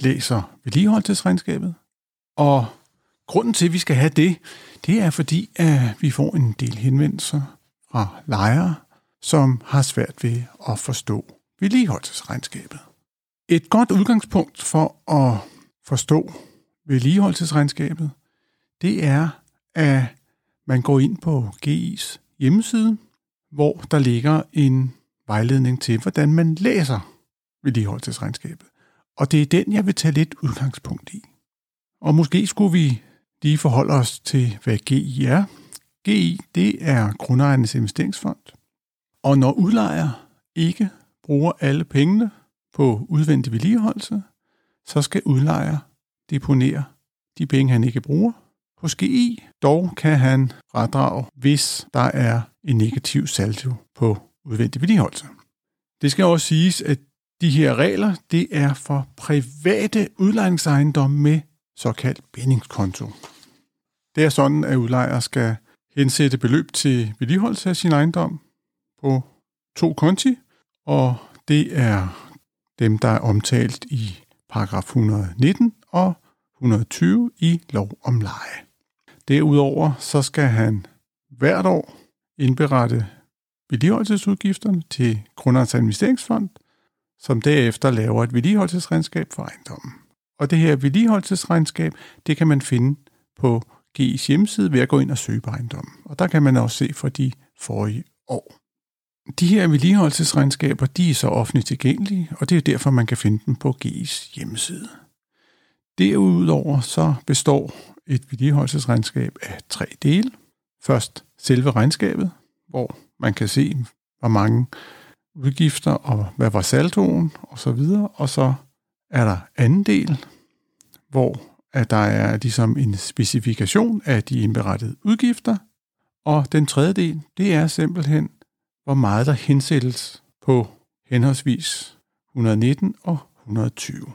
læser vedligeholdelsesregnskabet. Og grunden til, at vi skal have det, det er fordi, at vi får en del henvendelser fra lejere, som har svært ved at forstå vedligeholdelsesregnskabet. Et godt udgangspunkt for at forstå vedligeholdelsesregnskabet, det er, at man går ind på GI's hjemmeside, hvor der ligger en vejledning til, hvordan man læser vedligeholdelsesregnskabet. Og det er den, jeg vil tage lidt udgangspunkt i. Og måske skulle vi lige forholde os til, hvad GI er. GI, det er Grundejernes Investeringsfond. Og når udlejer ikke bruger alle pengene på udvendig vedligeholdelse, så skal udlejer deponere de penge, han ikke bruger hos GI. Dog kan han fradrage, hvis der er en negativ saldo på udvendig vedligeholdelse. Det skal også siges, at de her regler, det er for private udlejningsejendomme med såkaldt bindingskonto. Det er sådan, at udlejer skal hensætte beløb til vedligeholdelse af sin ejendom på to konti, og det er dem, der er omtalt i paragraf 119 og 120 i lov om leje. Derudover så skal han hvert år indberette vedligeholdelsesudgifterne til Grundernes Investeringsfond, som derefter laver et vedligeholdelsesregnskab for ejendommen. Og det her vedligeholdelsesregnskab, det kan man finde på GI's hjemmeside ved at gå ind og søge på ejendommen. Og der kan man også se for de forrige år. De her vedligeholdelsesregnskaber, de er så offentligt tilgængelige, og det er derfor, man kan finde dem på GI's hjemmeside. Derudover så består et vedligeholdelsesregnskab af tre dele. Først selve regnskabet, hvor man kan se, hvor mange udgifter, og hvad var saldoen, og så videre. Og så er der anden del, hvor at der er ligesom en specifikation af de indberettede udgifter. Og den tredje del, det er simpelthen, hvor meget der hensættes på henholdsvis 119 og 120.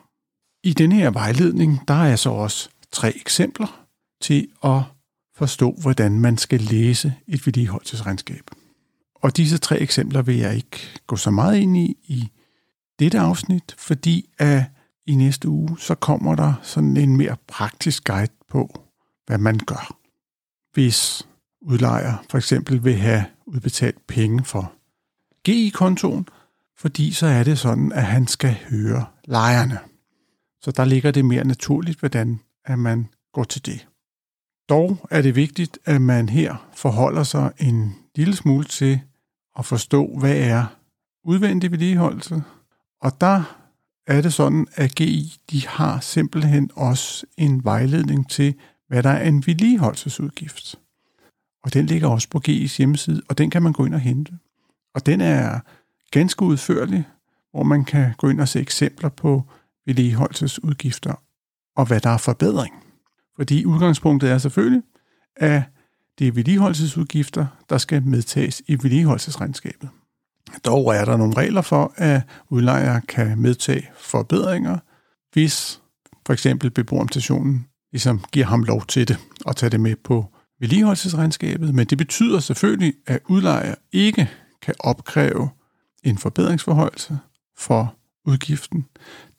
I denne her vejledning, der er så også tre eksempler til at forstå, hvordan man skal læse et vedligeholdelsesregnskab. Og disse tre eksempler vil jeg ikke gå så meget ind i i dette afsnit, fordi at i næste uge, så kommer der sådan en mere praktisk guide på, hvad man gør. Hvis udlejer for eksempel vil have udbetalt penge for GI-kontoen, fordi så er det sådan, at han skal høre lejerne. Så der ligger det mere naturligt, hvordan at man går til det. Dog er det vigtigt, at man her forholder sig en lille smule til, at forstå, hvad er udvendig vedligeholdelse. Og der er det sådan, at GI de har simpelthen også en vejledning til, hvad der er en vedligeholdelsesudgift. Og den ligger også på GI's hjemmeside, og den kan man gå ind og hente. Og den er ganske udførlig, hvor man kan gå ind og se eksempler på vedligeholdelsesudgifter og hvad der er forbedring. Fordi udgangspunktet er selvfølgelig, at det er vedligeholdelsesudgifter, der skal medtages i vedligeholdelsesregnskabet. Dog er der nogle regler for, at udlejer kan medtage forbedringer, hvis for eksempel beboerorganisationen ligesom giver ham lov til det og tage det med på vedligeholdelsesregnskabet. Men det betyder selvfølgelig, at udlejer ikke kan opkræve en forbedringsforholdelse for udgiften,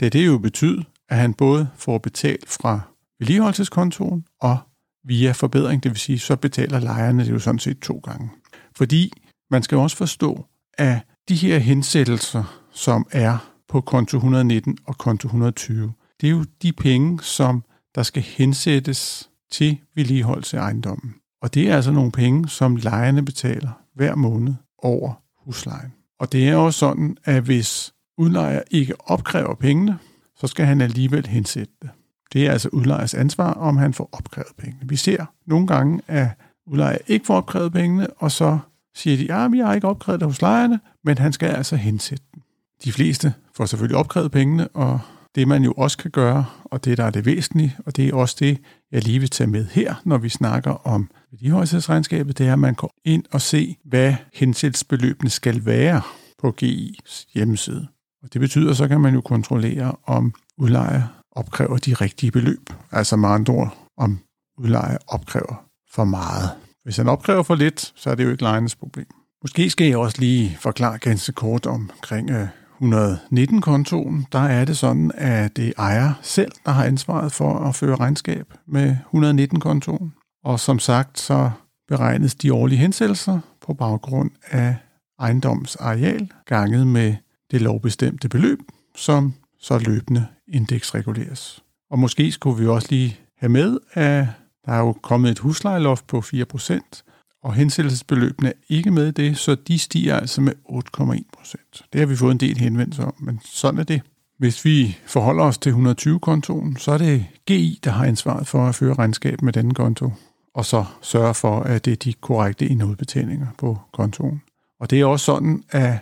da det jo betyder, at han både får betalt fra vedligeholdelseskontoen og via forbedring, det vil sige, så betaler lejerne det jo sådan set to gange. Fordi man skal også forstå, at de her hensættelser, som er på konto 119 og konto 120, det er jo de penge, som der skal hensættes til vedligeholdelse af ejendommen. Og det er altså nogle penge, som lejerne betaler hver måned over huslejen. Og det er også sådan, at hvis udlejer ikke opkræver pengene, så skal han alligevel hensætte det. Det er altså udlejers ansvar, om han får opkrævet pengene. Vi ser nogle gange, at udlejer ikke får opkrævet pengene, og så siger de, ja, vi har ikke opkrævet det hos lejerne, men han skal altså hensætte dem. De fleste får selvfølgelig opkrævet pengene, og det man jo også kan gøre, og det der er det væsentlige, og det er også det, jeg lige vil tage med her, når vi snakker om vedligeholdelsesregnskabet, det er, at man går ind og se, hvad hensættelsesbeløbene skal være på GI's hjemmeside. Og det betyder, så kan man jo kontrollere, om udlejer opkræver de rigtige beløb. Altså med andre ord, om udlejer opkræver for meget. Hvis han opkræver for lidt, så er det jo ikke lejernes problem. Måske skal jeg også lige forklare ganske kort omkring øh, 119-kontoen. Der er det sådan, at det er ejer selv, der har ansvaret for at føre regnskab med 119-kontoen. Og som sagt, så beregnes de årlige hensættelser på baggrund af ejendomsareal ganget med det lovbestemte beløb, som så løbende indeksreguleres. Og måske skulle vi også lige have med, at der er jo kommet et huslejeloft på 4%, og hensættelsesbeløbene er ikke med i det, så de stiger altså med 8,1%. Det har vi fået en del henvendelser om, men sådan er det. Hvis vi forholder os til 120-kontoen, så er det GI, der har ansvaret for at føre regnskab med denne konto, og så sørge for, at det er de korrekte indudbetalinger på kontoen. Og det er også sådan, at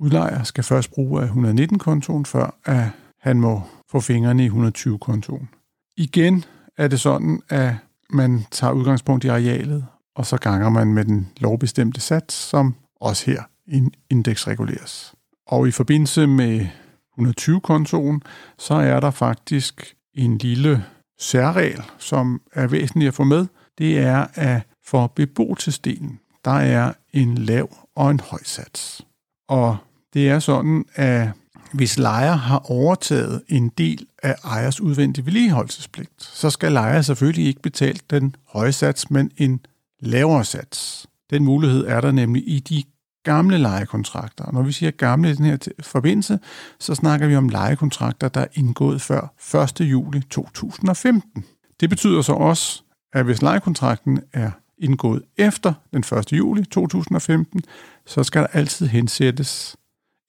udlejer skal først bruge af 119-kontoen, før at han må få fingrene i 120-kontoen. Igen er det sådan, at man tager udgangspunkt i arealet, og så ganger man med den lovbestemte sats, som også her indeksreguleres. Og i forbindelse med 120-kontoen, så er der faktisk en lille særregel, som er væsentlig at få med. Det er, at for beboelsesdelen, der er en lav og en høj sats. Og det er sådan, at hvis lejer har overtaget en del af ejers udvendige vedligeholdelsespligt, så skal lejer selvfølgelig ikke betale den høje sats, men en lavere sats. Den mulighed er der nemlig i de gamle lejekontrakter. Og når vi siger gamle i den her forbindelse, så snakker vi om lejekontrakter, der er indgået før 1. juli 2015. Det betyder så også, at hvis lejekontrakten er indgået efter den 1. juli 2015, så skal der altid hensættes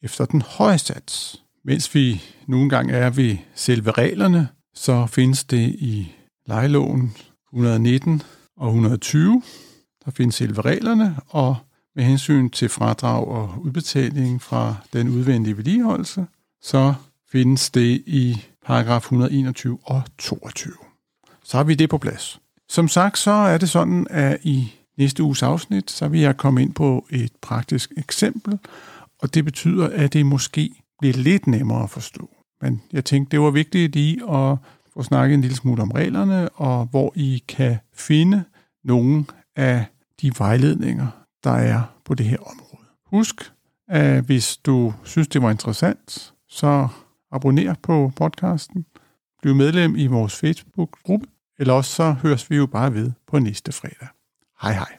efter den høje sats. Mens vi nogle gange er ved selve reglerne, så findes det i lejeloven 119 og 120. Der findes selve reglerne, og med hensyn til fradrag og udbetaling fra den udvendige vedligeholdelse, så findes det i paragraf 121 og 22. Så har vi det på plads. Som sagt, så er det sådan, at i næste uges afsnit, så vil jeg komme ind på et praktisk eksempel, og det betyder, at det måske bliver lidt nemmere at forstå. Men jeg tænkte, det var vigtigt lige at få snakket en lille smule om reglerne, og hvor I kan finde nogle af de vejledninger, der er på det her område. Husk, at hvis du synes, det var interessant, så abonner på podcasten, bliv medlem i vores Facebook-gruppe, eller også så høres vi jo bare ved på næste fredag. Hej hej.